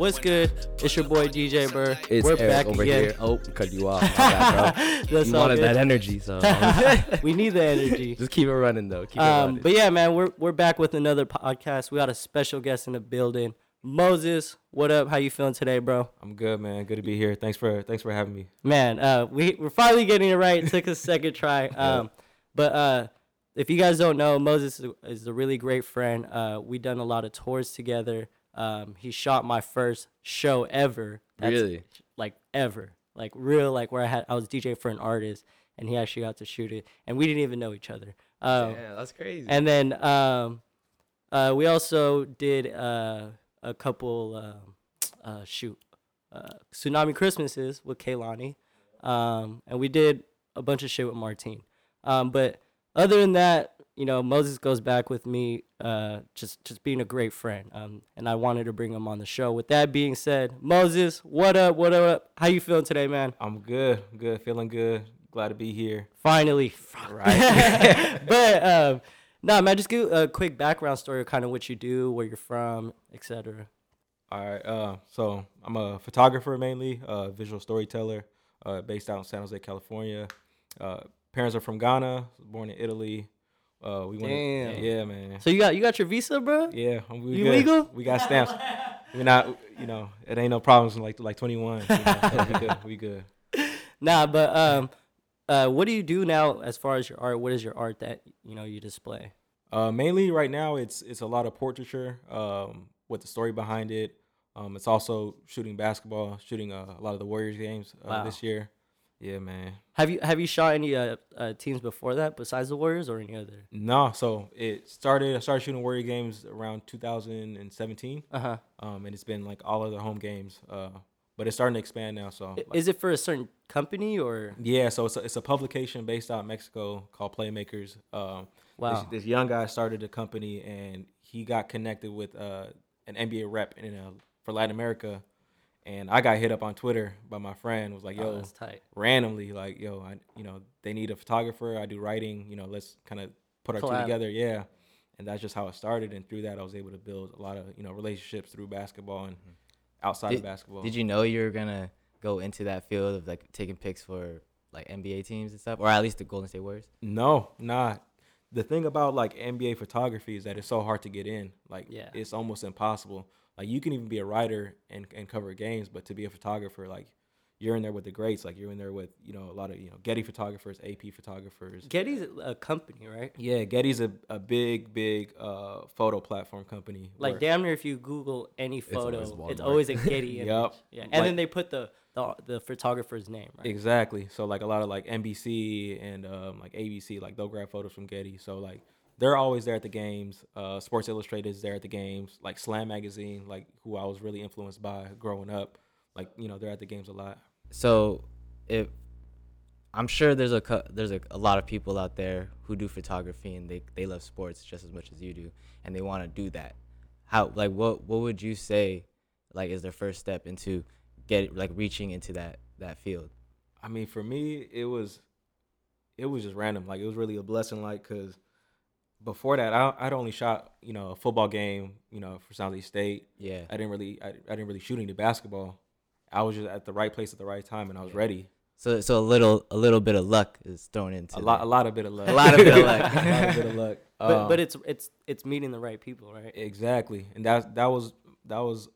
What's good? It's your boy DJ Burr. It's We're Eric back over again. here. Oh, cut you off. My bad, bro. That's you wanted good. that energy, so we need the energy. just keep it running though. Keep it Um, running. but yeah, man, we're we're back with another podcast. We got a special guest in the building. Moses, what up? How you feeling today, bro? I'm good, man. Good to be here. Thanks for thanks for having me. Man, uh, we we're finally getting it right. It took a second try. Um, but uh, if you guys don't know, Moses is- is a really great friend. Uh, we done a lot of tours together. Um, he shot my first show ever. Really? Like ever. Like real. Like where I had I was DJ for an artist, and he actually got to shoot it, and we didn't even know each other. Um, yeah, that's crazy. and then um, uh, we also did uh, a couple um uh, shoot uh, tsunami Christmases with Kehlani, um, and we did a bunch of shit with Martine. Um, but other than that, you know, Moses goes back with me, uh, just just being a great friend. Um, and I wanted to bring him on the show. With that being said, Moses, what up? What up? How you feeling today, man? I'm good. Good. Feeling good. Glad to be here. Finally, Right. but um, no, man, just give a quick background story of kind of what you do, where you're from, etc. All right. Uh, so I'm a photographer mainly, uh, visual storyteller, uh, based out in San Jose, California. Uh, parents are from Ghana. Born in Italy. Uh, we went. Damn. Yeah, man. So you got you got your visa, bro? Yeah, we You good. legal? We got stamps. We're not. You know, it ain't no problems like like 21. You know, so we good. We good. Nah, but um, uh, what do you do now as far as your art? What is your art that you know you display? Uh, mainly right now, it's it's a lot of portraiture um, with the story behind it. Um, it's also shooting basketball, shooting uh, a lot of the Warriors games uh, Wow. this year. Yeah, man. Have you have you shot any uh, uh teams before that besides the Warriors or any other? No, so it started. I started shooting Warrior games around 2017, Uh huh. um, and it's been like all of the home games. Uh, but it's starting to expand now. So like, Is it for a certain company or? yeah, so it's a, it's a publication based out in Mexico called Playmakers. Um, Wow. This, this young guy started a company and he got connected with uh, an NBA rep in uh, for Latin America, and I got hit up on Twitter by my friend. Was like, Oh, "Yo, tight. randomly, like, yo, I, you know, they need a photographer. I do writing. You know, let's kind of put our Collab. two together. Yeah." And that's just how it started. And through that, I was able to build a lot of you know relationships through basketball and mm-hmm. outside of basketball. Did you know you were gonna go into that field of like taking pics for like NBA teams and stuff, or at least the Golden State Warriors? No, not. The thing about like NBA photography is that it's so hard to get in. Like, Yeah. it's almost impossible. Like, you can even be a writer and, and cover games, but to be a photographer, like, you're in there with the greats. Like, you're in there with you know a lot of you know Getty photographers, AP photographers. Getty's a company, right? Yeah, Getty's a, a big, big uh, photo platform company. Like damn near if you Google any photo, it's Walmart. always a Getty image. Yup. Yeah, and Like- then they put the, the the photographer's name, right? Exactly. So like a lot of like NBC and um, like ABC, like they'll grab photos from Getty. So like they're always there at the games. Uh, Sports Illustrated is there at the games. Like Slam Magazine, like who I was really influenced by growing up. Like you know they're at the games a lot. So, if I'm sure there's a there's a, a lot of people out there who do photography and they they love sports just as much as you do, and they want to do that. How like what what would you say, like is their first step into get like reaching into that that field? I mean, for me, it was, it was just random. Like it was really a blessing. Like because before that, I I'd only shot you know a football game, you know for San Jose State. Yeah. I didn't really I, I didn't really shoot any basketball. I was just at the right place at the right time, and I was ready. So so a little a little bit of luck is thrown into A lot, that. a lot of bit of luck. A lot of bit of luck. a lot of bit of luck. But Um, but it's it's it's meeting the right people, right? exactly, and that that was that was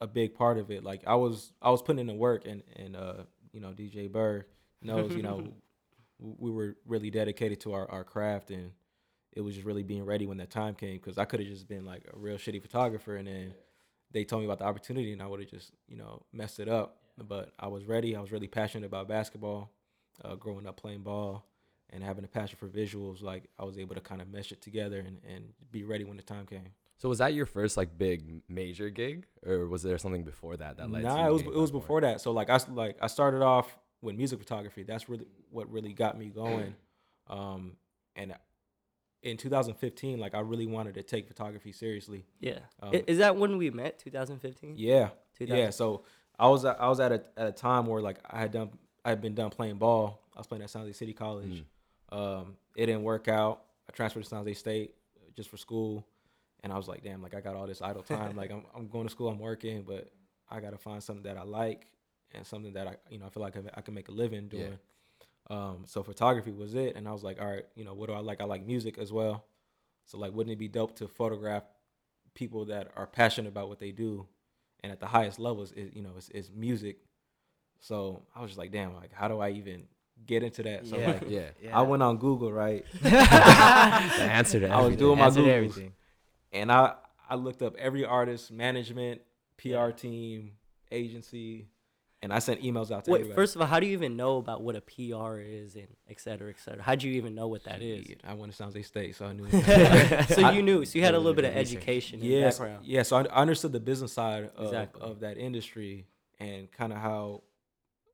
a big part of it. Like I was I was putting in the work, and and uh you know DJ Burr knows you know we were really dedicated to our our craft, and it was just really being ready when that time came. Because I could have just been like a real shitty photographer, and then they told me about the opportunity, and I would have just you know messed it up. But I was ready. I was really passionate about basketball, uh, growing up playing ball, and having a passion for visuals. Like I was able to kind of mesh it together and, and be ready when the time came. So was that your first like big major gig, or was there something before that that led? to Nah, it was it was before that. So like I like I started off with music photography. That's really what really got me going. Um, and in 2015, like I really wanted to take photography seriously. Yeah. Um, Is that when we met? 2015. Yeah, 2000. yeah. So I was at- I was at a at a time where like I had done I had been done playing ball. I was playing at San Jose City College. Um, it didn't work out. I transferred to San Jose State just for school, and I was like, damn, like I got all this idle time. like I'm I'm going to school, I'm working, but I gotta find something that I like and something that I you know I feel like I, I can make a living Yeah. Um, so photography was it, and I was like, all right, you know, what do I like? I like music as well. So like, wouldn't it be dope to photograph people that are passionate about what they do, and at the highest levels, is you know, it's, is music. So I was just like, damn, like how do I even get into that? So Yeah. like, Yeah. I went on Google, right, the answer to I was doing my Google everything. and I I looked up every artist, management, PR team, agency, and I sent emails out to Wait, everybody. first of all, how do you even know about what a PR is and et cetera, et cetera? How'd you even know what that is? I went to San Jose State, so I knew. so I- you knew, so you had a little bit of research. education yes, background. yeah. So I, I understood the business side of, Exactly. of that industry and kind of how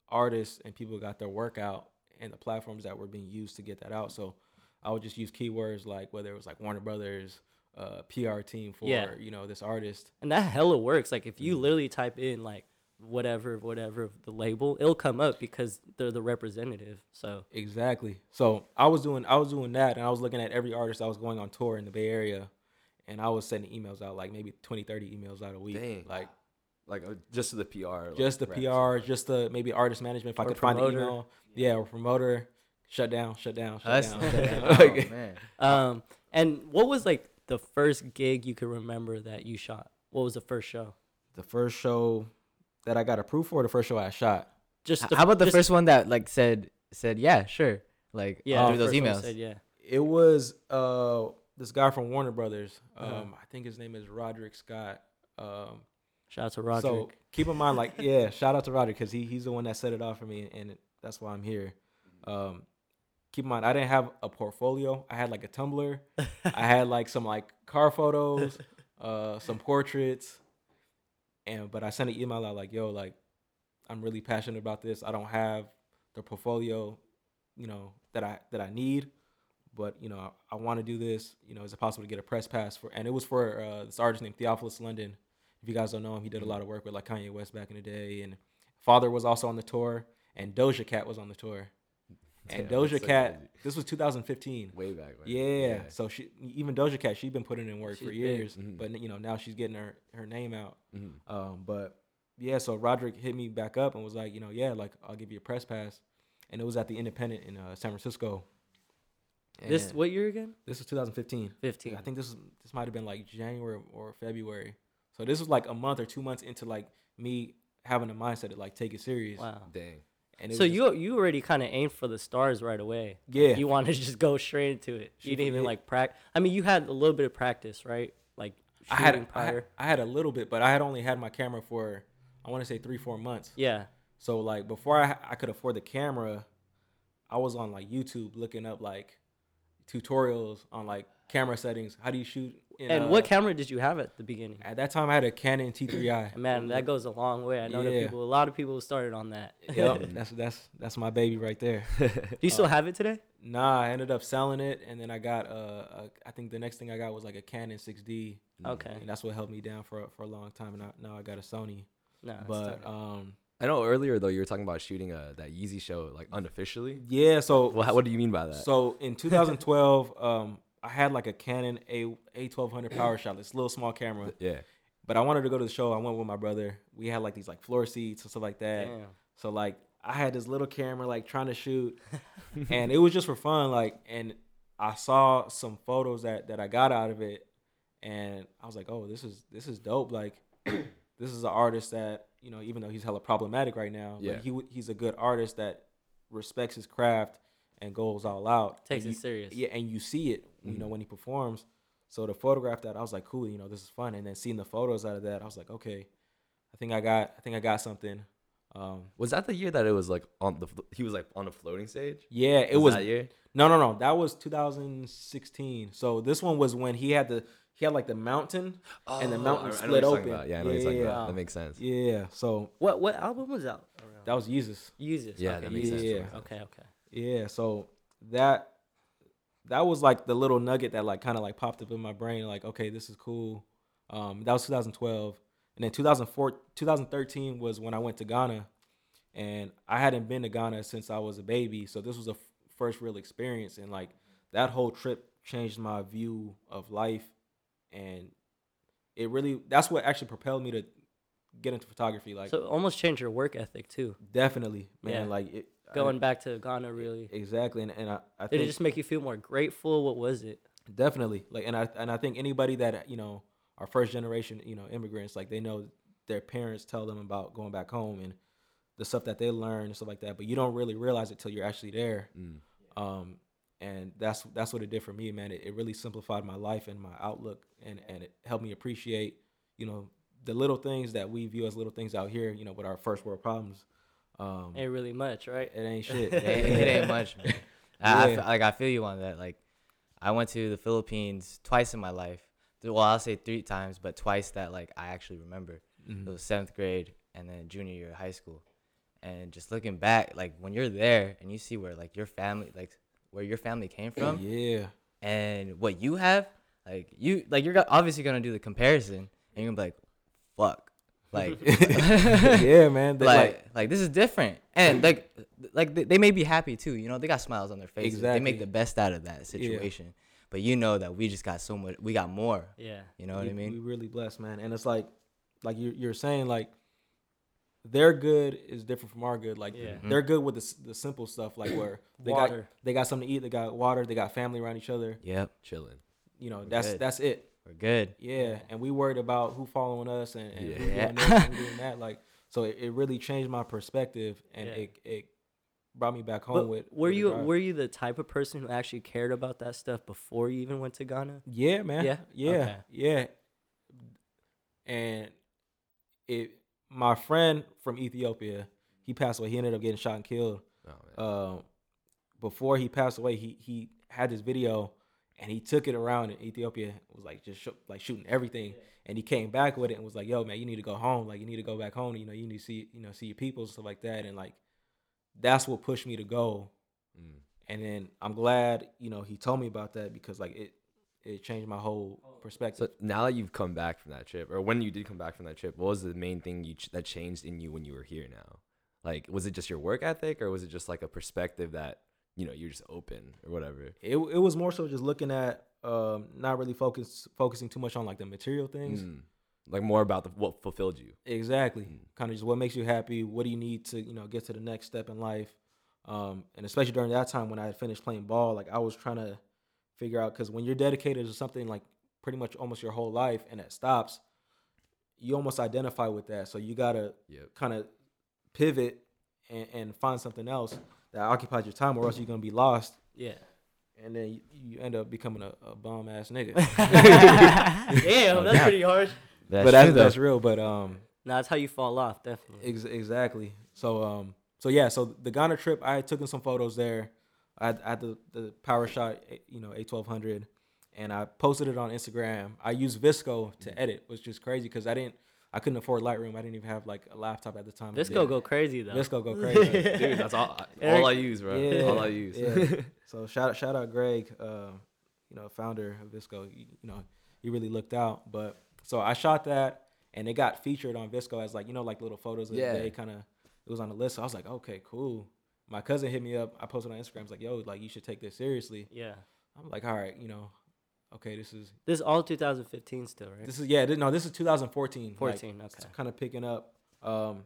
artists and people got their work out and the platforms that were being used to get that out. So I would just use keywords like whether it was like Warner Brothers, uh, PR team for Yeah. you know this artist. And that hella works. Like if Mm-hmm. you literally type in like whatever, whatever the label, it'll come up because they're the representative. So Exactly. So I was doing I was doing that and I was looking at every artist I was going on tour in the Bay Area and I was sending emails out like maybe 20 30 emails out a week. Dang. Like Like uh, just to the PR. like, just the reps. PR, just the maybe artist management if I Or could find the email. Yeah, or promoter. Shut down, shut down, shut That's down. shut down. oh, man. um and what was like the first gig you could remember that you shot? What was the first show? the first show that I got approved for, the first show I shot. Just H- How about the just- first one that like said said yeah sure like yeah, through those emails? Said, yeah. It was uh this guy from Warner Brothers. Um Uh-huh. I think his name is Roderick Scott. Um Shout out to Roderick So keep in mind, like, yeah, shout out to Roderick because he, he's the one that set it off for me, and that's why I'm here. Um, keep in mind, I didn't have a portfolio. I had like a Tumblr. I had like some like car photos, uh, some portraits, and but I sent an email out like, yo, like, I'm really passionate about this. I don't have the portfolio, you know, that I that I need, but you know, I, I want to do this. You know, is it possible to get a press pass for? And it was for uh, this artist named Theophilus London. If you guys don't know him, he did a lot of work with like Kanye West back in the day, and Father was also on the tour, and Doja Cat was on the tour. And Damn, Doja so Cat, crazy. this was 2015. Way back. When. Yeah. So she even Doja Cat, she's been putting in work She's for big. years, Mhm. but you know now she's getting her her name out. Mhm. Um, but yeah, so Roderick hit me back up and was like, you know, yeah, like I'll give you a press pass, and it was at the Independent in uh, San Francisco. This what year again? this was 2015. Fifteen. I think this was this might have been like January or February. So this was like a month or two months into like me having a mindset to like take it serious. Wow. Dang. And So was just- you you already kind of aimed for the stars right away. yeah You wanted to just go straight into it. You didn't even like practice. I mean, you had a little bit of practice, right? Like I had, I had. I had a little bit, but I had only had my camera for I want to say three four months. yeah. So like before I I could afford the camera, I was on like YouTube looking up like tutorials on like camera settings. How do you shoot? In, And uh, what camera did you have at the beginning? At that time, I had a Canon T3i. Man, that goes a long way. I know that people, a lot of people started on that. Yep, that's that's that's my baby right there. Do you still have it today? Nah, I ended up selling it, and then I got uh, a, I think the next thing I got was like a Canon 6D, Okay. and that's what held me down for for a long time. And I, now I got a Sony, No. but um, I know earlier though you were talking about shooting uh that Yeezy show like unofficially. yeah. So Well, how, what do you mean by that? So in 2012, um, I had like a Canon A A1200 Power Shot, this little small camera. yeah. But I wanted to go to the show. I went with my brother. We had like these like floor seats and stuff like that. Damn. So like I had this little camera like trying to shoot, and it was just for fun. Like, and I saw some photos that that I got out of it, and I was like, oh, this is this is dope. Like, this is an artist that you know, even though he's hella problematic right now, Yeah. like he he's a good artist that respects his craft and goes all out. Takes And it you- serious. Yeah, and you see it, you know, when he performs. So to photograph that, I was like, cool, you know, this is fun. And then seeing the photos out of that, I was like, okay, I think I got, I think I got something. Um, Was that the year that it was like on the he was like on the floating stage? yeah, it was. that year. No, no, no. That was 2016. So this one was when he had the, he had like the mountain, and the Oh, mountain I- I split what open. about. Yeah, I know what you're talking Yeah, about. yeah. That makes sense. yeah. So What what album was out? Around? that was Yeezus. Yeezus. Yeah, okay, that makes sense. Yeah. That makes sense. Okay, okay. Yeah, so that that was like the little nugget that like kind of like popped up in my brain like okay, this is cool. Um that was 2012. And then 2004 2013 was when I went to Ghana and I hadn't been to Ghana since I was a baby, so this was a f- first real experience and like that whole trip changed my view of life and it really that's what actually propelled me to get into photography. Like So it almost change your work ethic too. definitely, man. Yeah. Like it, I- Going back to Ghana, really. exactly, and, and I, I Did think it just make you feel more grateful? What was it? Definitely. Like and I and I think anybody that you know are first generation, you know, immigrants, like they know their parents tell them about going back home and the stuff that they learn and stuff like that, but you don't really realize it till you're actually there. Mm. Um and that's that's what it did for me, man. It, it really simplified my life and my outlook and and it helped me appreciate, you know, the little things that we view as little things out here, you know, with our first world problems. Um Ain't really much, right? it ain't shit. it, ain't- it ain't much. Man. I, I Yeah. fe- like I feel you on that. Like I went to the Philippines twice in my life. Well, I'll say three times, but twice that like I actually remember. Mhm. It was seventh grade and then junior year of high school. And just looking back, like when you're there and you see where like your family, like where your family came from, Yeah. and what you have, like you, like you're obviously gonna do the comparison, and you're gonna be like, "Fuck," like, yeah, man. Like, like like this is different, and like, like they, they may be happy too. You know, they got smiles on their faces. They make the best out of that situation. But you know that we just got so much. We got more. Yeah. You know what we, I mean? We really blessed, man. And it's like, like you, you're saying, like their good is different from our good. Like Yeah. Mhm. they're good with the, the simple stuff, like where they got they got something to eat, they got water, they got family around each other. Yep, Chilling. You know, We're that's good. that's it. We're good. Yeah. And we worried about who following us and, and who Yeah. doing this and doing that. Like, so it, it really changed my perspective and Yeah. it it brought me back home But with. were with you were you the type of person who actually cared about that stuff before you even went to Ghana? Yeah, man. Yeah? Yeah. Okay. Yeah. And it my friend from Ethiopia, he passed away. He ended up getting shot and killed. Oh. Um before he passed away, he he had this video and he took it around and Ethiopia. Was like just sho- like shooting everything. And he came back with it and was like, "Yo, man, you need to go home. Like, you need to go back home. You know, you need to see, you know, see your people, and stuff like that." And like, that's what pushed me to go Mm. and then I'm glad, you know, he told me about that because like it it changed my whole perspective. So now that you've come back from that trip, or when you did come back from that trip, what was the main thing you ch- that changed in you when you were here now? Like, was it just your work ethic, or was it just like a perspective that you know you're just open or whatever? it it was more so just looking at um not really focus focusing too much on like the material things. Mm. Like more about the, what fulfilled you. Exactly. Mm. Kind of just what makes you happy, what do you need to, you know, get to the next step in life. Um and especially during that time when I had finished playing ball, like I was trying to figure out cuz when you're dedicated to something like pretty much almost your whole life and it stops, you almost identify with that. So you got to Yep. kind of pivot and, and find something else that occupies your time, or else you're gonna be lost, Yeah. and then you, you end up becoming a, a bum ass nigga. Damn, that's pretty harsh. That's but that's true, that's real. But um, Nah, that's how you fall off, definitely. ex- exactly. So um, so yeah. So the Ghana trip, I took in some photos there. I had, I had the the power shot, eh, you know, a twelve hundred, and I posted it on Instagram. I used VSCO to edit, which is crazy because I didn't, I couldn't afford Lightroom. I didn't even have like a laptop at the time. This Yeah. go go crazy though. VSCO go crazy. Dude, that's all. Eric- all I use, bro. Yeah, All I use. yeah. So shout out shout out Greg, uh, you know, founder of VSCO. You, you know, he really looked out. But so I shot that, and it got featured on VSCO as like you know like little photos of Yeah. the day. Kind of, it was on the list. So I was like, okay, cool. My cousin hit me up. I posted on Instagram. I was like, yo, like you should take this seriously. Yeah. I'm like, all right, you know, okay, this is This is all 2015 still, right? this is yeah, this, no, this is 2014. 14, okay. kind of picking up. Um,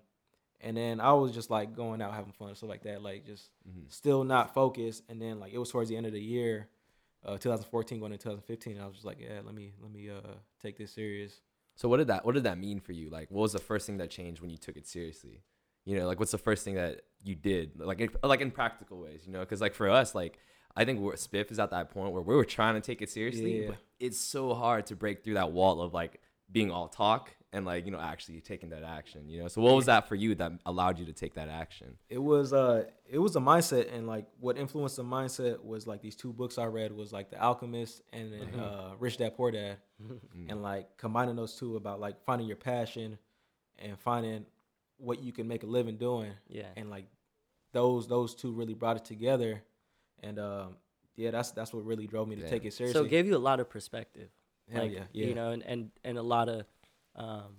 and then I was just like going out having fun and stuff like that, like just Mhm. still not focused. And then like it was towards the end of the year, uh, 2014 going into 2015. And I was just like, yeah, let me let me uh take this serious. So what did that what did that mean for you? Like, what was the first thing that changed when you took it seriously? You know, like what's the first thing that you did, like in, like in practical ways? You know, because like for us, like I think we're, Spiff is at that point where we were trying to take it seriously, Yeah. but it's so hard to break through that wall of like being all talk and like you know actually taking that action. You know, so what was that for you that allowed you to take that action? It was uh it was a mindset, and like what influenced the mindset was like these two books I read was like The Alchemist and then uh, Rich Dad Poor Dad. and like combining those two about like finding your passion and finding what you can make a living doing Yeah. and like those those two really brought it together and um yeah that's that's what really drove me to Damn. take it seriously So it gave you a lot of perspective. Hell like, yeah yeah You know, and, and, and a lot of um,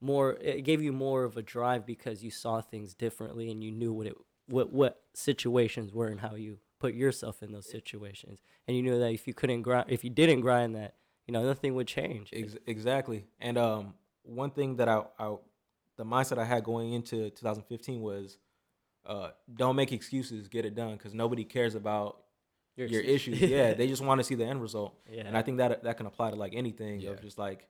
more, it gave you more of a drive because you saw things differently and you knew what it, what, what situations were and how you put yourself in those situations. And you knew that if you couldn't grind, if you didn't grind that, you know, nothing would change. Ex- exactly. And um, one thing that I, I, the mindset I had going into 2015 was, uh, don't make excuses, get it done, because nobody cares about your, excuses. issues. yeah, they just want to see the end result. Yeah. And I think that that can apply to like anything Yeah. of just like,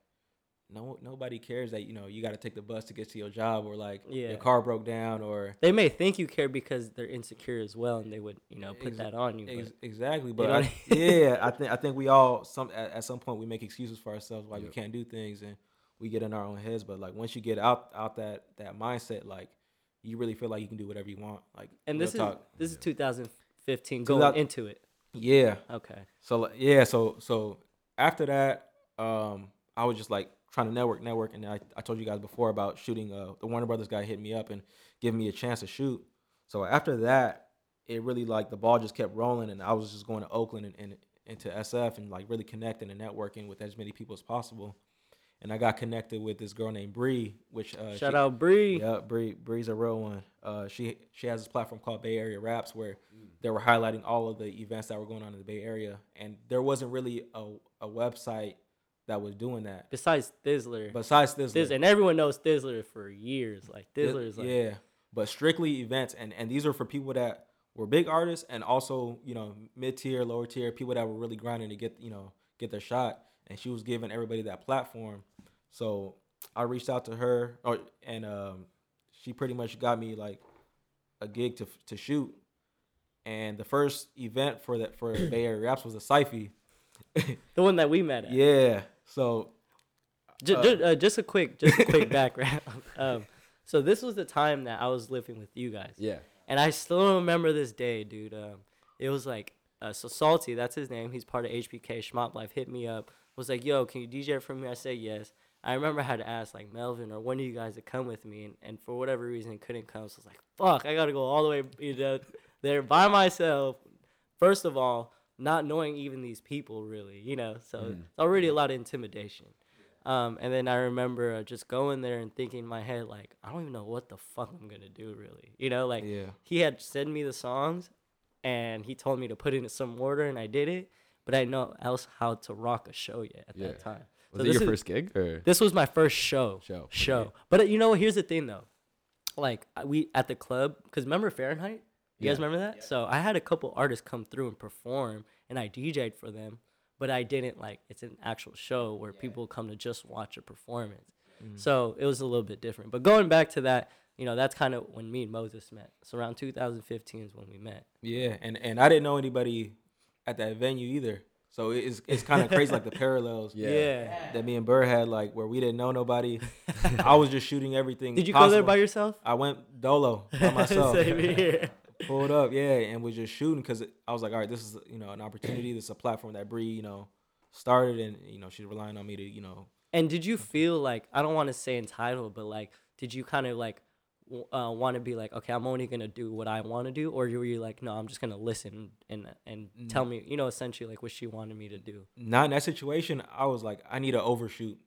no, nobody cares that you know you got to take the bus to get to your job, or like Yeah. your car broke down, or they may think you care because they're insecure as well, and they would, you know, put Ex- that on you. Ex- but- exactly, but I, yeah, I think I think we all some at, at some point we make excuses for ourselves why we can't do things, and we get in our own heads. But like once you get out out that that mindset, like you really feel like you can do whatever you want. Like and this is talk. this is 2015 So going that- into it. yeah. Okay. So yeah, so so after that, um, I was just like trying to network, network, and I, I told you guys before about shooting. Uh, the Warner Brothers guy hit me up and giving me a chance to shoot. So after that, it really like the ball just kept rolling, and I was just going to Oakland and, and into SF and like really connecting and networking with as many people as possible. And I got connected with this girl named Bree, which uh, Shout she- out Bree. yeah, Bree Bree's a real one. Uh, she she has this platform called Bay Area Raps where they were highlighting all of the events that were going on in the Bay Area, and there wasn't really a, a website that was doing that. Besides Thizzler, Besides this, Thizzler, and everyone knows Thizzler for years. Like Thizzler is like, yeah, but strictly events, and and these are for people that were big artists and also you know mid tier, lower tier people that were really grinding to get you know get their shot, and she was giving everybody that platform. So I reached out to her, or and um, she pretty much got me like a gig to to shoot. And the first event for that for Bay Area Raps was a Syfy. the one that we met at. Yeah. So J- Uh, ju- uh, just a quick, just a quick background. Um, so this was the time that I was living with you guys, Yeah. and I still remember this day, dude. Um, it was like uh, so salty. That's his name. He's part of HBK. Schmop Life hit me up. Was like, yo, can you DJ for me? I said yes. I remember I had to ask like Melvin or one of you guys to come with me, and, and for whatever reason couldn't come. So I was like, fuck, I gotta go all the way you know, there by myself. First of all, not knowing even these people really, you know, so it's already a lot of intimidation. Um, and then I remember uh, just going there and thinking in my head like, I don't even know what the fuck I'm gonna do really, you know, like yeah. he had sent me the songs, and he told me to put it in some order, and I did it, but I didn't know else how to rock a show yet at Yeah. that time. Was So it this your is- first gig or? This was my first show. Show, Show. okay. But uh, you know, here's the thing though. Like we at the club, cause remember Fahrenheit? You guys remember that? So I had a couple artists come through and perform, and I DJ'd for them. But I didn't like it's an actual show where people come to just watch a performance. Mm. So it was a little bit different. But going back to that, you know, that's kind of when me and Moses met. So around 2015 is when we met. Yeah, and and I didn't know anybody at that venue either. So it's it's kind of crazy like the parallels Yeah. that me and Burr had like where we didn't know nobody. I was just shooting everything. Did you go there by yourself? I went dolo by myself. Same here. Pulled up, yeah, and was just shooting because I was like, all right, this is you know an opportunity. This is a platform that Bree you know started, and you know she's relying on me to you know And did you feel like I don't want to say entitled, but like, did you kind of like w- uh, want to be like, okay, I'm only gonna do what I want to do, or were you like, no, I'm just gonna listen and and tell me, you know, essentially like what she wanted me to do? not in that situation. I was like, I need to overshoot.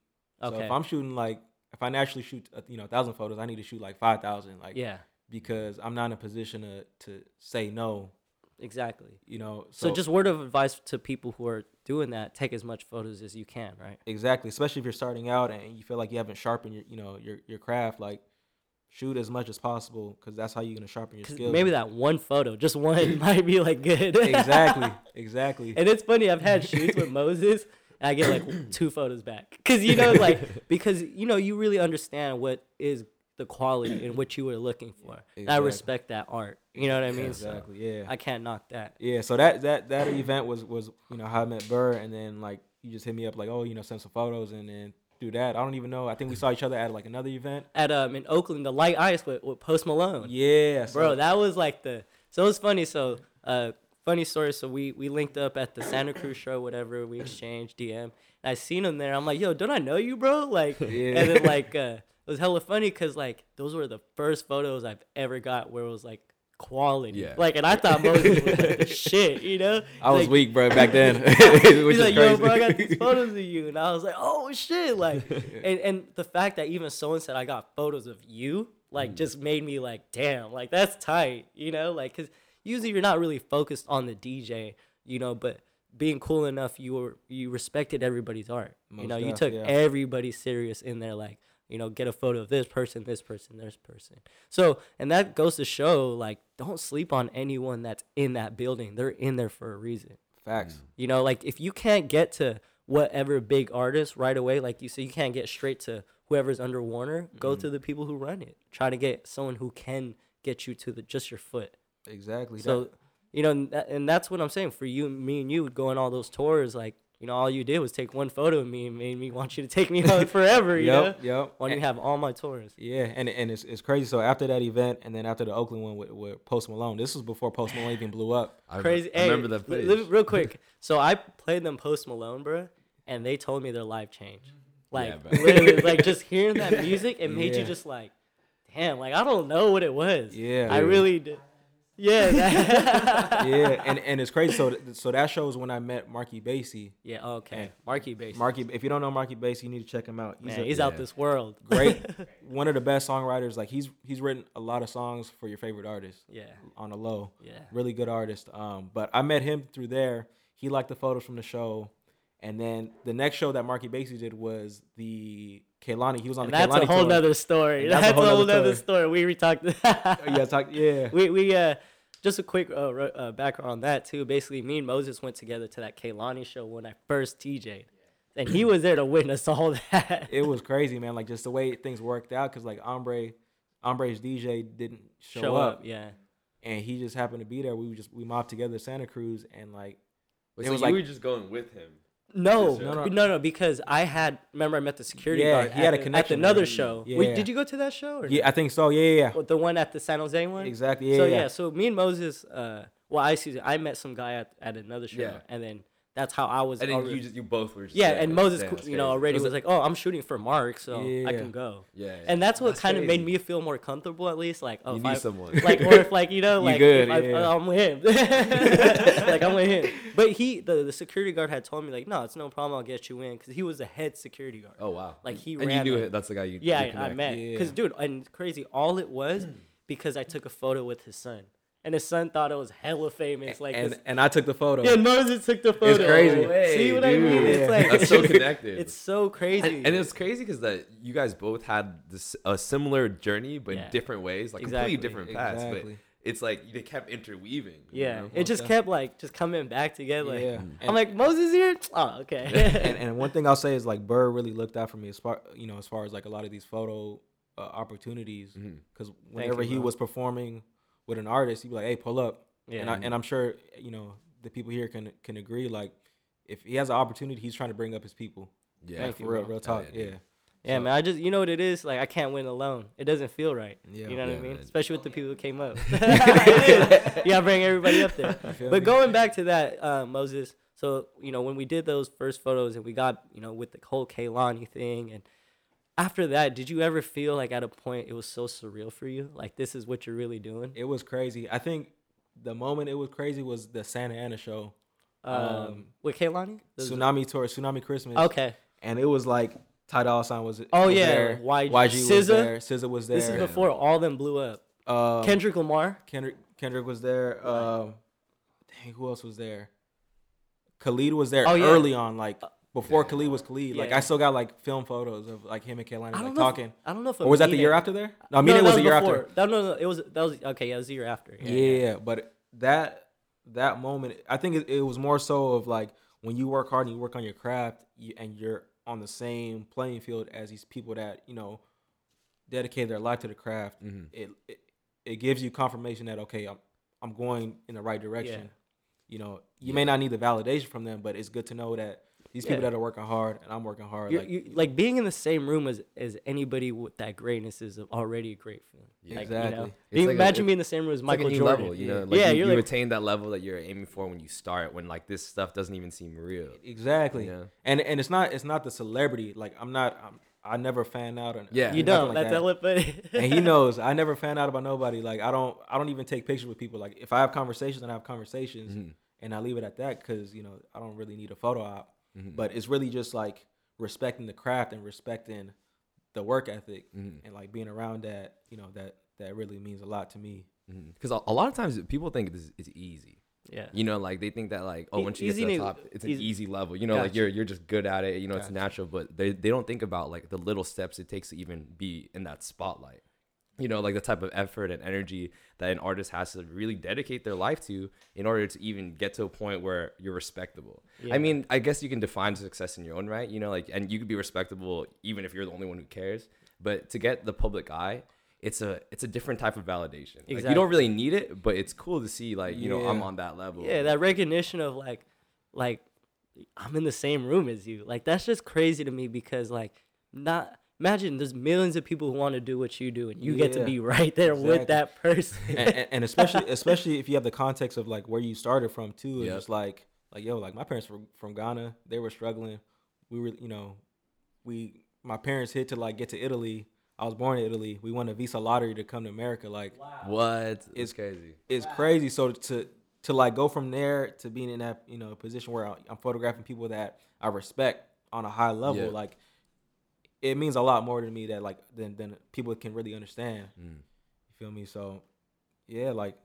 Okay. So if I'm shooting like if I naturally shoot uh, you know a thousand photos, I need to shoot like five thousand. Like Yeah, because I'm not in a position to to say no. exactly. You know, So, just word of advice to people who are doing that: take as much photos as you can, right? exactly, especially if you're starting out and you feel like you haven't sharpened your you know your your craft. Like shoot as much as possible because that's how you're gonna sharpen your skills. maybe that one photo, just one, might be like good. exactly, exactly. And it's funny, I've had shoots with Moses, and I get like two photos back. Cause you know, like because you know, you really understand what is the quality and what you were looking for. And I respect that art. You know what I mean? exactly, So yeah. I can't knock that. Yeah, so that that that event was was you know how I met Burr, and then like you just hit me up like oh you know send some photos, and then do that. I don't even know. I think we saw each other at like another event. At um in Oakland, the light ice with, with Post Malone. Yeah, so- Bro, that was like the so it was funny. So uh funny story. So we we linked up at the Santa Cruz show, whatever. We exchanged DM. And I seen him there. I'm like, yo, don't I know you, bro? Like, Yeah. and then like uh, it was hella funny because like those were the first photos I've ever got where it was like quality. Yeah. Like, and I thought Moses was like shit, you know? I was Like, weak, bro, back then. He's like, yo, bro, I got these photos of you, and I was like, oh shit, like, and and the fact that even someone said I got photos of you, like, Mm. just made me like, damn, like that's tight, you know, like, cause usually you're not really focused on the DJ, you know, but being cool enough, you were you respected everybody's art. you Most know, you took yeah. everybody serious in there. Like, you know, get a photo of this person, this person, this person. So, and that goes to show, like, don't sleep on anyone that's in that building. They're in there for a reason. Facts. Mm. You know, like if you can't get to whatever big artist right away, like you said, you can't get straight to whoever's under Warner. Go mm-hmm. to the people who run it. Try to get someone who can get you to the just your foot. Exactly. So, That- you know, and, that, and that's what I'm saying for you, me and you going all those tours. Like, you know, all you did was take one photo of me and made me want you to take me on forever. You yep. know, Yep. when you have all my tours. Yeah, and and it's, it's crazy. So after that event, and then after the Oakland one with, with Post Malone, this was before Post Malone even blew up. I, Crazy. I Hey, remember that li- footage. li- real quick. So I played them Post Malone, bro, and they told me their life changed. Like Yeah, literally, like just hearing that music, it made you just like, damn, like I don't know what it was. Yeah. I really did. Yeah. that- yeah, and and it's crazy. So th- so that shows when I met Marky Basie. yeah. Okay. Marky Bass. Marky, if you don't know Marky Basie, you need to check him out. He's Man, a he's out this world. great, one of the best songwriters. Like he's he's written a lot of songs for your favorite artists yeah. on a low. Yeah. really good artist. Um, but I met him through there. He liked the photos from the show, and then the next show that Marky Basie did was the Kehlani. He was on And the that's Kehlani a whole tour. nother story. And That's, a whole nother nother story. We re talked. yeah, talk, yeah. we we uh just a quick uh, uh, background on that too. Basically, me and Moses went together to that Kehlani show when I first TJ'd, and he was there to witness all that. It was crazy, man. Like just the way things worked out, because like Ombre, Ombre's DJ didn't show, Show up, up, yeah. and he just happened to be there. We just we mobbed together Santa Cruz, and like Wait, it so was you like- were just going with him. No, No, no, no. no, because I had remember I met the security Yeah, guard. he had a at, connection at another there. show. Yeah. Wait, did you go to that show? Or yeah, I think so. Yeah, yeah, yeah. no? the one at the San Jose one. exactly. Yeah, so yeah. yeah, so me and Moses, uh, well, I see, I met some guy at, at another show, Yeah. and then that's how I was. And then you just you both were yeah, and Moses, Damn, you know, already Was like, "Oh, I'm shooting for Mark, so I can go." Yeah, yeah. And that's what That's kind of made me feel more comfortable, at least. Like, oh, You need I- someone. like, or if like you know, You like, good, if I, yeah. I'm with him, like I'm with him. But he, the, the security guard, had told me like, no, it's no problem. I'll get you in because he was the head security guard. Oh wow. Like, he and you knew it. That's the guy you. Yeah, you I, met. Yeah. Because, dude, and crazy, all it was because I took a photo with his son. And his son thought it was hella famous. Like, and this- and I took the photo. yeah, Moses took the photo. It's crazy. See Way, what I mean? It's like, That's so connected. it's so crazy. And, and it's crazy because that you guys both had this a similar journey, but Yeah. different ways, like Exactly. completely different paths. But it's like they kept interweaving. you yeah, know? it just def- kept like just coming back together. Like, Yeah. I'm And- like Moses here. Oh, okay. and, and one thing I'll say is like Burr really looked out for me as far you know as far as like a lot of these photo uh, opportunities because whenever you, he bro. was performing with an artist, he'd be like, "Hey, pull up," yeah, and I, and I'm sure you know the people here can can agree like if he has an opportunity, he's trying to bring up his people. Yeah, Thank for real, real talk. yeah, Yeah, yeah, so- man. I just you know what it is. Like I can't win alone. It doesn't feel right. yeah. You know what Yeah, I mean? man. Especially with the people who came up. It is. you gotta bring everybody up there. But me? going back to that, uh, Moses. So you know when we did those first photos and we got you know with the whole Kehlani thing and after that, did you ever feel like at a point it was so surreal for you? Like this is what you're really doing? It was crazy. I think the moment it was crazy was the Santa Ana show, Um, Um, with Kehlani? Those- Tsunami tour, Tsunami Christmas. Okay. and it was like Ty Dolla Sign was. Oh, was yeah, there. YG YG was SZA? there. SZA was there. This is before all them blew up. Um, Kendrick Lamar. Kendrick Kendrick was there. Um, dang, who else was there? Khalid was there Oh, yeah. early on, like before Khalid was Khalid. Like I still got like film photos of like him and Kehlani I like don't. If, talking. I don't know if. Or was that the year after there? No, I No, mean it that was the year before. after. No, no, no. It was that was okay. Yeah, it was the year after. Yeah, yeah, but that that moment, I think it, it was more so of like when you work hard and you work on your craft, you, and you're on the same playing field as these people that you know dedicate their life to the craft. Mhm. It, it it gives you confirmation that okay, I'm I'm going in the right direction. You know, you may not need the validation from them, but it's good to know that these people Yeah. that are working hard and I'm working hard. You're, like, you, like being in the same room as, as anybody with that greatness is already a great feeling. Yeah. Like, You Exactly. know, being, like a- imagine it- being in the same room as like Michael a new Jordan. level, you know. Yeah. Like Yeah, you, you like- attain that level that you're aiming for when you start. When like this stuff doesn't even seem real. exactly. You know? And and it's not it's not the celebrity. Like I'm not. I'm, I never fan out. And, Yeah. You don't. like That's that. put and he knows I never fan out about nobody. Like I don't I don't even take pictures with people. Like if I have conversations, and I have conversations, Mhm. and I leave it at that because you know I don't really need a photo op. Mhm. But it's really just like respecting the craft and respecting the work ethic Mhm. and like being around that. You know that that really means a lot to me. Because a, a lot of times people think this is easy. Yeah. You know, like they think that like oh, E- once you get to the top, it's an easy- easy level. You know, like you're you're just good at it. You know, it's natural. But they they don't think about like the little steps it takes to even be in that spotlight. You know, like the type of effort and energy that an artist has to really dedicate their life to in order to even get to a point where you're respectable. Yeah. I mean, I guess you can define success in your own right. You know, like and you could be respectable even if you're the only one who cares. But to get the public eye, it's a it's a different type of validation. Like, you don't really need it, but it's cool to see like you know I'm on that level. Yeah, that recognition of like, like, I'm in the same room as you. Like that's just crazy to me because like, not imagine there's millions of people who want to do what you do, and you get to be right there with that person. and, and, and especially especially if you have the context of like where you started from too. It's Yep. just like like yo, like my parents were from Ghana. They were struggling. We were you know, we my parents hit to like get to Italy. I was born in Italy. We won a visa lottery to come to America. Like What? It's It's- crazy. it's crazy. So to to like go from there to being in that you know position where I- I'm photographing people that I respect on a high level, Yeah. like it means a lot more to me that like than than people can really understand. Mm. You feel me? So yeah, like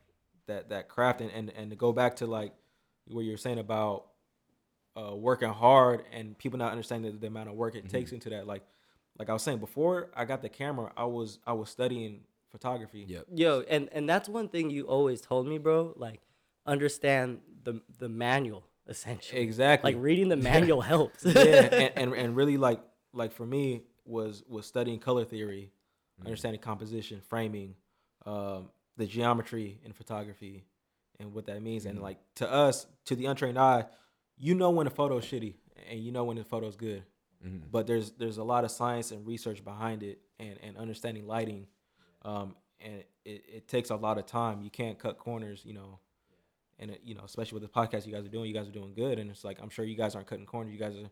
that that craft and and, and to go back to like what you were saying about uh, working hard and people not understanding the, the amount of work it takes into that. Like like I was saying before I got the camera, I was I was studying photography. Yep. Yo, and and that's one thing you always told me, bro. Like, understand the the manual essentially. Exactly. Like reading the manual helps. yeah, and, and and really like like for me was was studying color theory, understanding composition, framing, um, the geometry in photography, and what that means. And like to us, to the untrained eye, you know when a photo's shitty, and you know when the photo's good. Mhm. But there's there's a lot of science and research behind it, and and understanding lighting, um, and it, it takes a lot of time. You can't cut corners, you know. And it, you know, especially with the podcast you guys are doing, you guys are doing good, and it's like I'm sure you guys aren't cutting corners. You guys are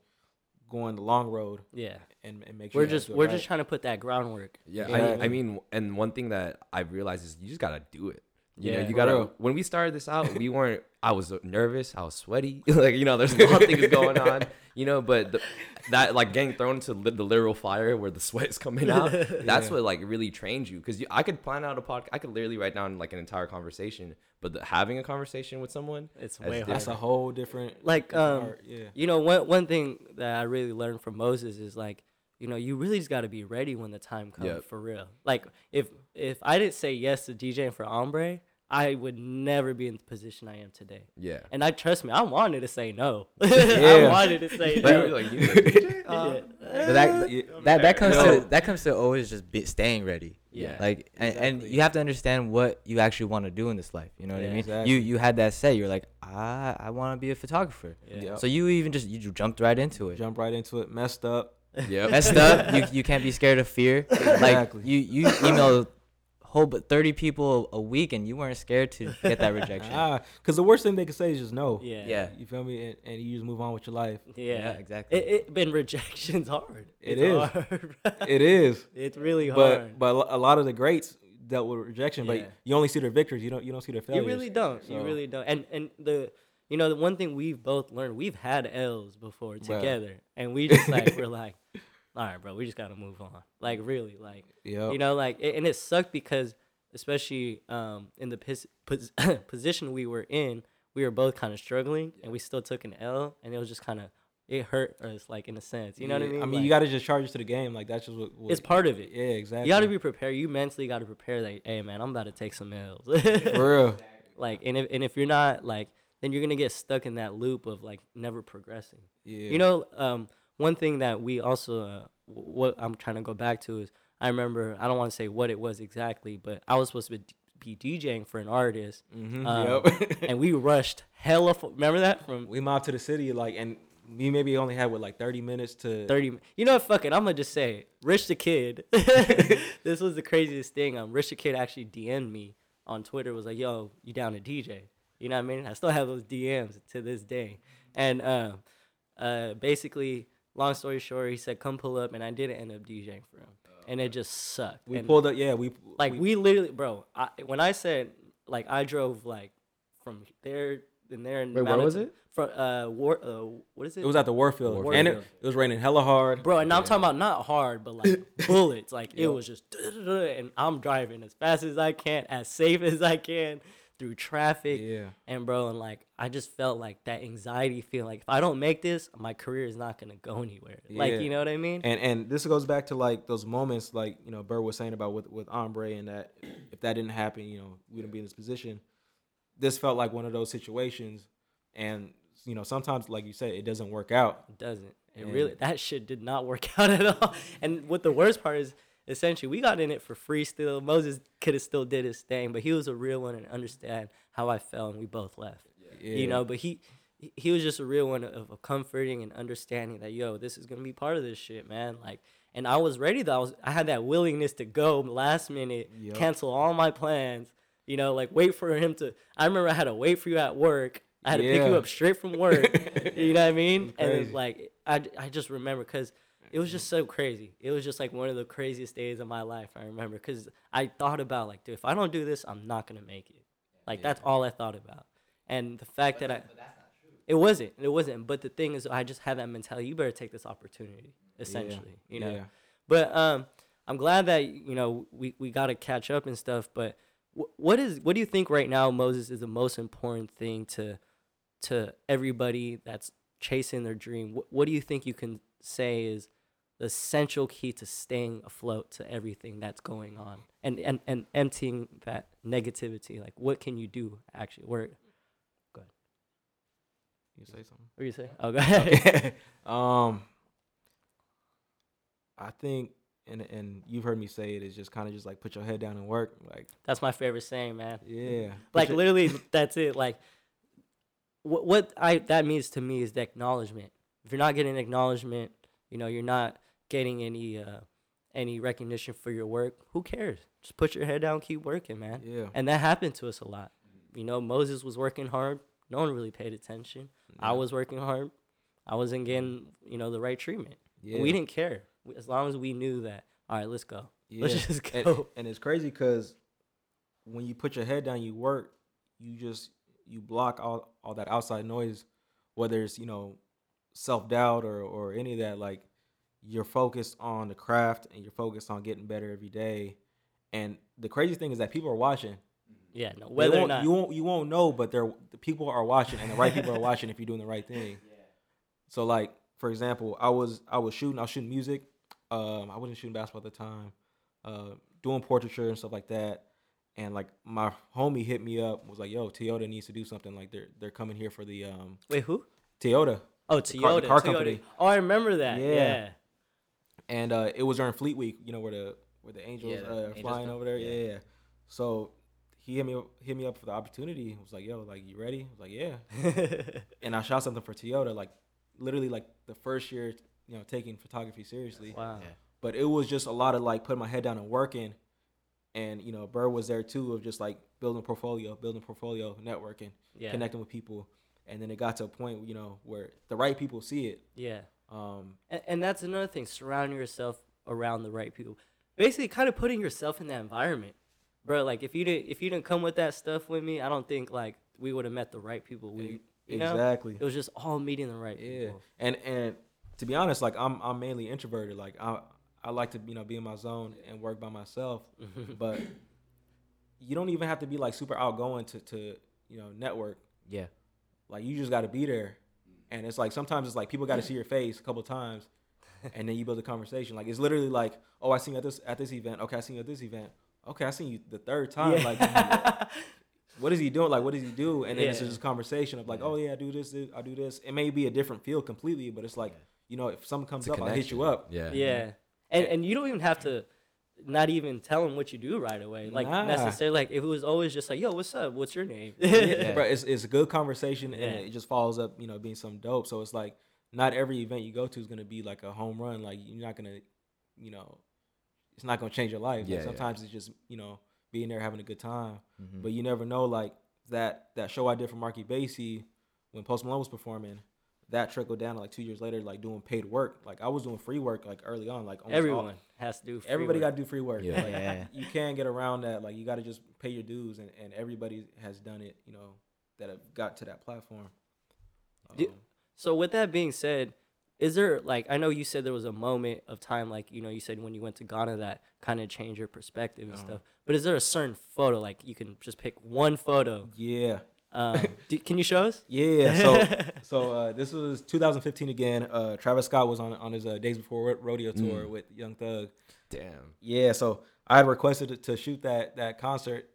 going the long road yeah, and, and make sure we're just we're right. just trying to put that groundwork. Yeah, Yeah. I, I mean, and one thing that I've realized is you just gotta do it. You know, Yeah. you gotta. real. When we started this out, we weren't. I was nervous. I was sweaty. like you know, there's a lot of things going on. You know, but the, that like getting thrown into li- the literal fire where the sweat is coming out. That's Yeah. what like really trained you because I could plan out a podcast. I could literally write down like an entire conversation, but the, having a conversation with someone, It's way different. That's a whole different Like different um, art, yeah. you know one one thing that I really learned from Moses is like you know you really just got to be ready when the time comes Yep. for real. Like if if I didn't say yes to DJing for Ombre, I would never be in the position I am today. yeah. And I trust me, I wanted to say no. I wanted to say But no. like, you know, Uh, Yeah. But that, that that comes No. to that comes to always just be, staying ready. Yeah. Like and, and you have to understand what you actually want to do in this life. You know what Yeah. I mean? Exactly. You you had that say, You're like, I I want to be a photographer. Yeah. Yep. So you even just you jumped right into it. jump right into it, messed up. Yep. Messed up. You you can't be scared of fear. Like Exactly. you you email whole but thirty people a week and you weren't scared to get that rejection. Ah, because the worst thing they can say is just no. Yeah. Yeah. You feel me? And, and you just move on with your life. Yeah. Yeah, exactly. It, it been rejection's hard. It It's is. hard. It is. it's really hard. But but a lot of the greats dealt with rejection, Yeah. but you only see their victories. You don't you don't see their failures? you really don't. You really don't. And and the you know the one thing we've both learned, we've had L's before Bruh. together, and we just like we're like, all right, bro, we just gotta move on. Like really, like Yep. you know, like and it sucked because especially um in the pos- pos- position we were in, we were both kind of struggling, and we still took an L, and it was just kind of it hurt us like in a sense. You know what I mean? I mean, Like, you got to just charge it to the game. Like that's just what, what it's part of it. Yeah, exactly. You got to be prepared. You mentally got to prepare that, hey man, I'm about to take some L's. for real. like, and if and if you're not like, then you're gonna get stuck in that loop of like never progressing. Yeah. You know, um, one thing that we also, uh, what I'm trying to go back to is, I remember I don't want to say what it was exactly, but I was supposed to be, be DJing for an artist, Mm-hmm. um, yep. and we rushed hella. F- remember that from we mobbed to the city like, and we maybe only had what like thirty minutes to. 30 you know what fuck it i'm gonna just say rich the kid this was the craziest thing um rich the kid actually dm'd me on twitter was like yo you down to dj you know what i mean i still have those dms to this day and uh, uh basically long story short he said come pull up and i didn't end up djing for him and it just sucked We And, pulled up. Yeah, we like we, literally bro I, when i said like i drove like from there and there and Wait, where was it? from uh war uh what is it It was at the Warfield, Warfield. and it, it was raining hella hard. Bro, and I'm talking about not hard, but like bullets. Like it was just, and I'm driving as fast as I can, as safe as I can through traffic. Yeah. And bro, and like I just felt like that anxiety feeling like if I don't make this, my career is not gonna go anywhere. Like you know what I mean? And and this goes back to like those moments, like you know, Burr was saying about with with Ombre, and that if that didn't happen, you know, we wouldn't be in this position. This felt like one of those situations, and you know, sometimes, like you said, it doesn't work out. It doesn't. It And- really that shit did not work out at all. And what the worst part is, essentially, we got in it for free. Still, Moses could have still did his thing, but he was a real one and understand how I felt, and we both left. Yeah. You know, but he he- was just a real one of, of comforting and understanding that yo, this is gonna be part of this shit, man. Like, and I was ready though. I was I had that willingness to go last minute, Yup. cancel all my plans. You know, like wait for him to. I remember I had to wait for you at work. I had to pick you up straight from work. you know what I mean? And it's like I, I just remember because it was just so crazy. It was just like one of the craziest days of my life. I remember because I thought about like, dude, if I don't do this, I'm not gonna make it. Like that's all I thought about. And the fact that I, it wasn't, it wasn't. But the thing is, I just had that mentality. You better take this opportunity, essentially. You know. Yeah. But um, I'm glad that you know we, we got to catch up and stuff. But wh- what is what do you think right now, Moses, is the most important thing to to everybody that's chasing their dream? What, what do you think you can say is the essential key to staying afloat to everything that's going on and and, and emptying that negativity? Like, what can you do actually? Where You say something. what do you say? Oh, go ahead. um, I think, and and you've heard me say it is just kind of just like put your head down and work. Like, That's my favorite saying, man. yeah, like your- literally that's it like what what i that means to me is the acknowledgement if you're not getting acknowledgement you know you're not getting any uh any recognition for your work who cares? Just put your head down keep working man. Yeah, and that happened to us a lot. You know moses was working hard. No one really paid attention. I was working hard. I wasn't getting you know the right treatment. Yeah. we didn't care. As long as we knew that all right let's go. Yeah. let's just and, go. and it's crazy because when you put your head down, you work. You just you block all all that outside noise, whether it's you know self doubt or or any of that. Like you're focused on the craft and you're focused on getting better every day. And the crazy thing is that people are watching. yeah no whether or won't- not you won't you won't know, but they're the people are watching, and the right people are watching if you're doing the right thing. Yeah. So like for example, I was I was shooting I was shooting music. Um, I wasn't shooting basketball at the time. Uh, doing portraiture and stuff like that. And like my homie hit me up was like, "Yo, Toyota needs to do something. Like they're they're coming here for the um wait who Toyota." Oh, The car- Toyota. the car Toyota. company. Oh, I remember that. Yeah. Yeah. And uh, it was during Fleet Week, you know, where the where the Angels Yeah, the uh, Angels flying come- over there. yeah. Yeah. yeah. So he hit me hit me up for the opportunity. He was like, "Yo, like you ready?" I was like, "Yeah." and I shot something for Toyota, like literally like the first year, you know, taking photography seriously. wow. Yeah. But it was just a lot of like putting my head down and working, and you know, Burr was there too of just like building a portfolio, building a portfolio, networking, Yeah. connecting with people, and then it got to a point, you know, where the right people see it. Yeah. Um, And, and that's another thing. Surrounding yourself around the right people. Basically, kind of putting yourself in that environment, bro. Like if you didn't if you didn't come with that stuff with me, I don't think like we would have met the right people. We you know exactly. it was just all meeting the right Yeah, people. and and to be honest, like I'm I'm mainly introverted. Like I I like to you know be in my zone and work by myself. but you don't even have to be like super outgoing to to you know network. Yeah. Like you just got to be there, and it's like sometimes it's like people got to see your face a couple times, and then you build a conversation. Like it's literally like, oh, I seen you at this at this event. Okay, I seen you at this event. Okay, I seen you the third time. Like, what is he doing? Like, what does he do? And then it's Yeah. just a conversation of like, oh yeah, I do this, I do this. It may be a different field completely, but it's like, you know, if something comes It's a up, I'll hit you connection. up. Yeah. yeah. And and you don't even have to not even tell them what you do right away. Like Nah. necessarily like if it was always just like, yo, what's up? What's your name? yeah. But it's, it's a good conversation and Yeah. it just follows up, you know, being some dope. So it's like not every event you go to is gonna be like a home run. Like you're not gonna, you know, it's not gonna change your life. Like, Yeah, yeah. sometimes it's just you know being there having a good time. Mhm. But you never know. Like that that show I did for Marky Basie when Post Malone was performing. That trickled down like two years later, like doing paid work. Like I was doing free work like early on. Like almost all- Everyone has to do. free everybody got to do free work. Yeah. Like, Yeah. you can't get around that. Like you got to just pay your dues, and, and everybody has done it. You know that have got to that platform. Do- Um, So with that being said, is there like I know you said there was a moment of time like you know you said when you went to Ghana that kind of changed your perspective and Uh-huh. stuff. But is there a certain photo like you can just pick one photo? Yeah. Um, do, can you show us? Yeah. So so uh, this was 2015 again. Uh, Travis Scott was on on his uh, days before rodeo tour Mm. with Young Thug. Damn. Yeah. So I had requested to- to shoot that that concert.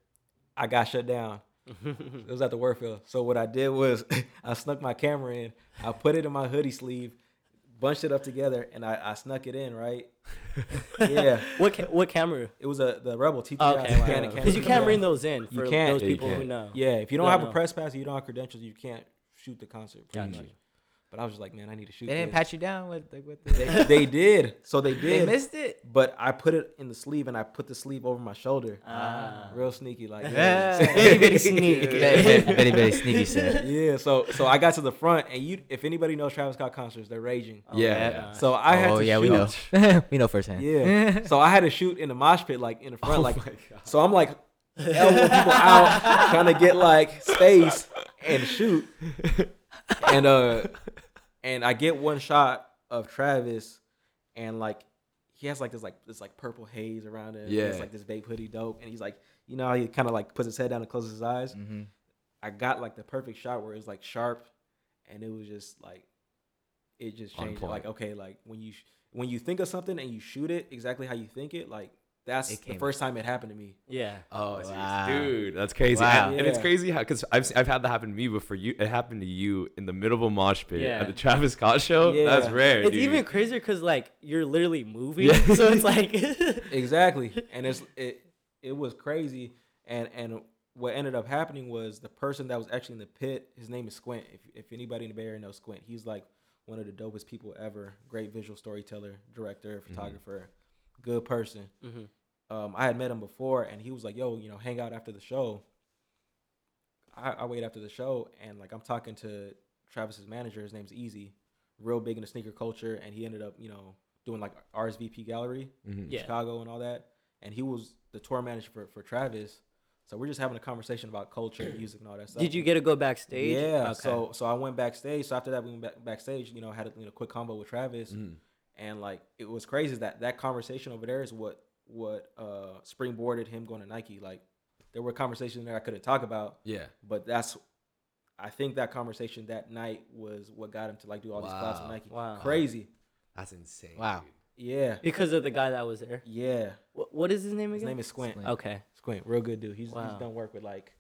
I got shut down. It was at the Warfield. So what I did was I snuck my camera in. I put it in my hoodie sleeve, bunched it up together, and I, I snuck it in. Right. yeah. what ca- what camera? It was a the Rebel T3. Oh, okay, Canon- Canon because you can't camera. bring those in for can't. those Yeah, you people can't. know. Yeah, if you don't Don't have know. a press pass, you don't have credentials, you can't shoot the concert. pretty Gotcha. much. But I was just like, man, I need to shoot. They didn't this. pat you down with like with They, the. they did. So they did. They did. missed it. but I put it in the sleeve and I put the sleeve over my shoulder. Ah. Real sneaky, like Yeah. Very, very sneaky. very, very, very sneaky, sir. yeah. So so I got to the front, and you, if anybody knows Travis Scott concerts, they're raging. Oh, Yeah, yeah. So I had oh to yeah, shoot. we know. we know firsthand. Yeah. so I had to shoot in the mosh pit, like in the front, Oh like. my God. So I'm like elbowing people out, trying to get like space and shoot. And uh, and I get one shot of Travis, and like he has like this like this like purple haze around him. Yeah. It's like this vape hoodie dope, and he's like, you know, he kind of like puts his head down and closes his eyes. hmm I got like the perfect shot where it was like sharp, and it was just like, it just changed. Like okay, like when you sh- when you think of something and you shoot it exactly how you think it, like that's the first time it happened to me. yeah. Oh. oh wow. dude, that's crazy. Wow. And, and it's crazy how because I've I've had that happen to me before. You it happened to you in the middle of a mosh pit Yeah. at the Travis Scott show. Yeah. That's rare. It's dude. even crazier because like you're literally moving, Yeah. so it's like exactly and it's it it was crazy and and what ended up happening was the person that was actually in the pit his name is squint if, if anybody in the bay area knows squint he's like one of the dopest people ever great visual storyteller director mm-hmm. photographer good person Mhm. um, i had met him before and he was like yo you know hang out after the show I, I wait after the show and like i'm talking to travis's manager his name's easy real big in the sneaker culture and he ended up you know doing like rsvp gallery Mhm. Yeah. Chicago and all that. And he was the tour manager for, for Travis. So we're just having a conversation about culture, music, and all that stuff. Did you get to go backstage? Yeah. Okay. So so I went backstage. So after that, we went back, backstage. You know, had a you know, quick combo with Travis, Mhm. And like it was crazy that that conversation over there is what what uh springboarded him going to Nike. Like there were conversations there I couldn't talk about, Yeah. but that's I think that conversation that night was what got him to like do all these classes with Nike. Wow. Crazy. That's insane. Wow. dude. Yeah. because of the guy that was there. Yeah. What, what is his name again? His name is Squint. Squint. Okay. Squint, real good dude. He's Wow. he's done work with like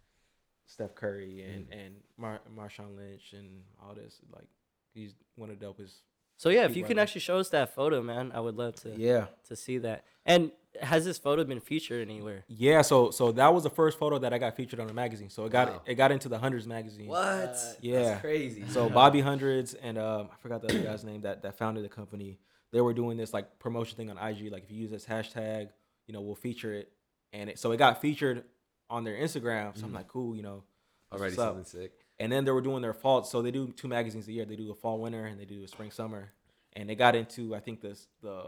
Steph Curry and and Mar- Marshawn Lynch and all this. Like he's one of the dopest. So yeah, if you can actually show us that photo, man, I would love to Yeah, to see that. And has this photo been featured anywhere? yeah. So so that was the first photo that I got featured on a magazine. So it got Wow. it got into the hundreds magazine. What? Yeah. That's crazy. So Bobby Hundreds and um, I forgot the other guy's name that that founded the company. They were doing this like promotion thing on IG. Like if you use this hashtag, you know, we'll feature it. And it, so it got featured on their Instagram. So I'm Mhm. like, cool, you know. that's Already something sick. And then they were doing their fall. So they do two magazines a year. They do a fall winter and they do a spring summer. And they got into I think this the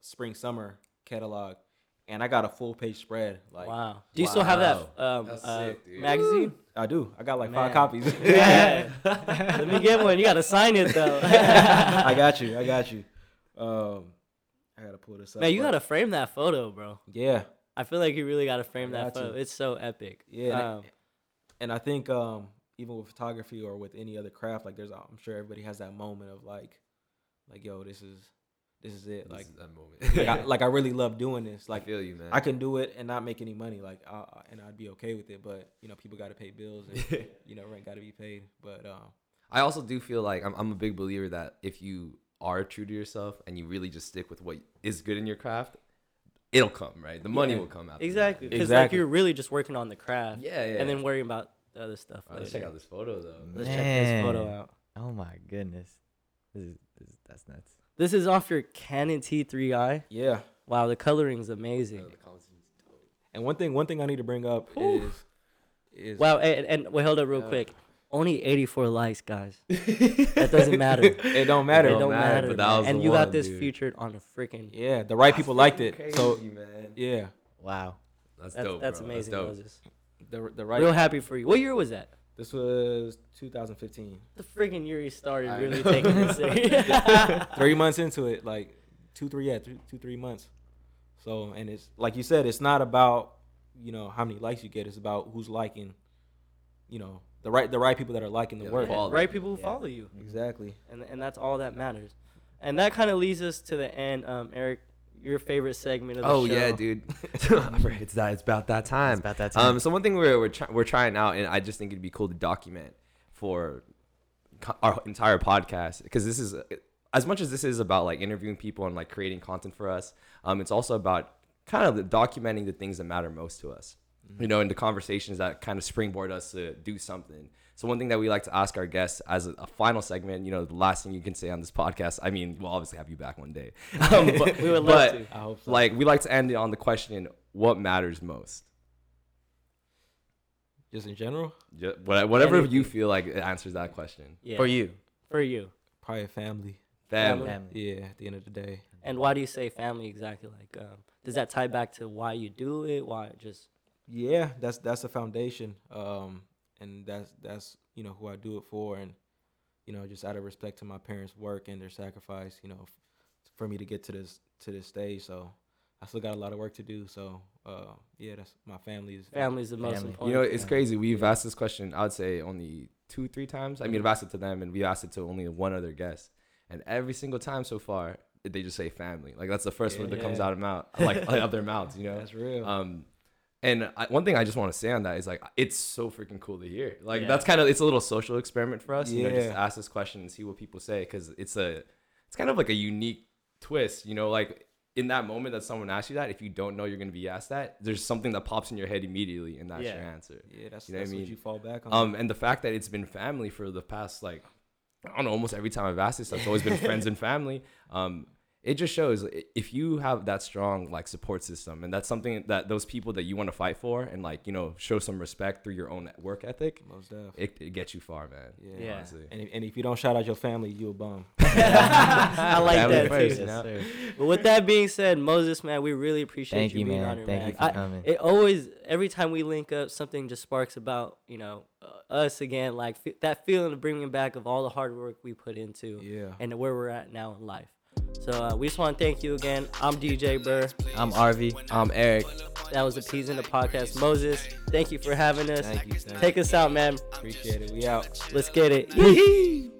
spring summer catalog. And I got a full page spread. Like wow. Do you still have that um, That's uh, sick, dude. magazine? I do. I got like Man. five copies. Yeah. Let me get one. You gotta sign it though. I got you. I got you. Um, I gotta pull this up. Man, you but- gotta frame that photo, bro. Yeah, I feel like you really gotta frame I that got photo. to. It's so epic. yeah. Um, and, and I think um, even with photography or with any other craft, like there's, I'm sure everybody has that moment of like, like yo, this is, this is it. This Like, is that moment. like, I, like I really love doing this. I Like feel you, man. I can do it and not make any money. Like, I, I- and I'd be okay with it. But you know, people got to pay bills and you know, rent got to be paid. But um, I also do feel like I'm, I'm a big believer that if you are true to yourself and you really just stick with what is good in your craft, it'll come, right? The money Yeah. will come out. exactly. Because like you're really just working on the craft. Yeah, yeah. And then worrying about the other stuff. All right, let's check out this photo though. Let's check this photo out. Oh my goodness. This is, this is that's nuts. This is off your Canon T3i. yeah. Wow, the coloring's amazing. Oh, and one thing, one thing I need to bring up Whew. is, is Wow, and, and wait, hold up real Yeah. quick. Only 84 likes, guys. That doesn't matter. It it don't matter. don't matter, matter. but that was and the you got this dude. featured on a freaking. Yeah, the right people liked it. So man. yeah, Wow. That's, That's, dope. that's bro. amazing, dope. Moses. the the right. Real happy for you. What year was that? This was 2015. The friggin' Yuri started I really know. taking this serious. three months into it, like two, three, yeah, three, two, three months. So, and it's like you said, it's not about you know how many likes you get. It's about who's liking, you know, the right the right people that are liking the Yeah, work. quality. right people who Yeah. follow you. Exactly. and and that's all that matters. And that kind of leads us to the end. Um, Eric, your favorite segment of the show. Oh show. yeah, dude. It's that. It's about that time. It's about that time. Um, so one thing we're we're, try- we're trying out, and I just think it'd be cool to document for co- our entire podcast because this is as much as this is about like interviewing people and like creating content for us. Um, it's also about kind of the documenting the things that matter most to us. You know, and the conversations that kind of springboard us to do something. So one thing that we like to ask our guests as a, a final segment, you know, the last thing you can say on this podcast. I mean, we'll obviously have you back one day. Um, but, We would love but, to. I hope so. Like we like to end it on the question, "What matters most?" just in general, Ju- what- Whatever you feel like it answers that question. Yeah. For you. For you. probably family. Family. Family. Yeah, at the end of the day. And why do you say family exactly? Like, um, does that tie back to why you do it? Why just Yeah, that's that's the foundation. Um, and that's that's you know who I do it for, and you know just out of respect to my parents' work and their sacrifice, you know, f- for me to get to this to this stage. So I still got a lot of work to do. So uh, yeah, that's my family's family's the most Family. important? You know, it's Yeah. crazy. We've asked this question, I would say, only two, three times. I mean, I've asked it to them, and we've asked it to only one other guest. And every single time so far, they just say family. Like that's the first word that comes out of mouth, like out of their mouths. You know. That's real. Um, and I, one thing I just want to say on that is like it's so freaking cool to hear. Like Yeah. that's kind of it's a little social experiment for us. You know, just ask this question and see what people say because it's a it's kind of like a unique twist. You know, like in that moment that someone asks you that, if you don't know you're gonna be asked that, there's something that pops in your head immediately, and that's Yeah. your answer. yeah, that's, you know what I that's what mean? you fall back on. Um, and the fact that it's been family for the past like I don't know, almost every time I've asked this, it's always been friends and family. Um, it just shows if you have that strong like support system, and that's something that those people that you want to fight for, and like you know show some respect through your own work ethic, Most definitely. it, it gets you far, man. Yeah. Yeah. honestly. And if, and if you don't shout out your family, you a bum. I like Family that first, too. you know? sir. But with that being said, Moses, man, we really appreciate Thank you, you, being man. on here, Thank man. you for I- coming. it always, every time we link up, something just sparks about you know uh, us again, like f- that feeling of bringing back of all the hard work we put into Yeah. and where we're at now in life. So uh, we just want to thank you again. I'm DJ Burr. I'm RV. I'm Eric, That was a Peas in the podcast. Moses, thank you for having us. Thank you. Thank Take us out, man. Appreciate it. We out. Let's get it.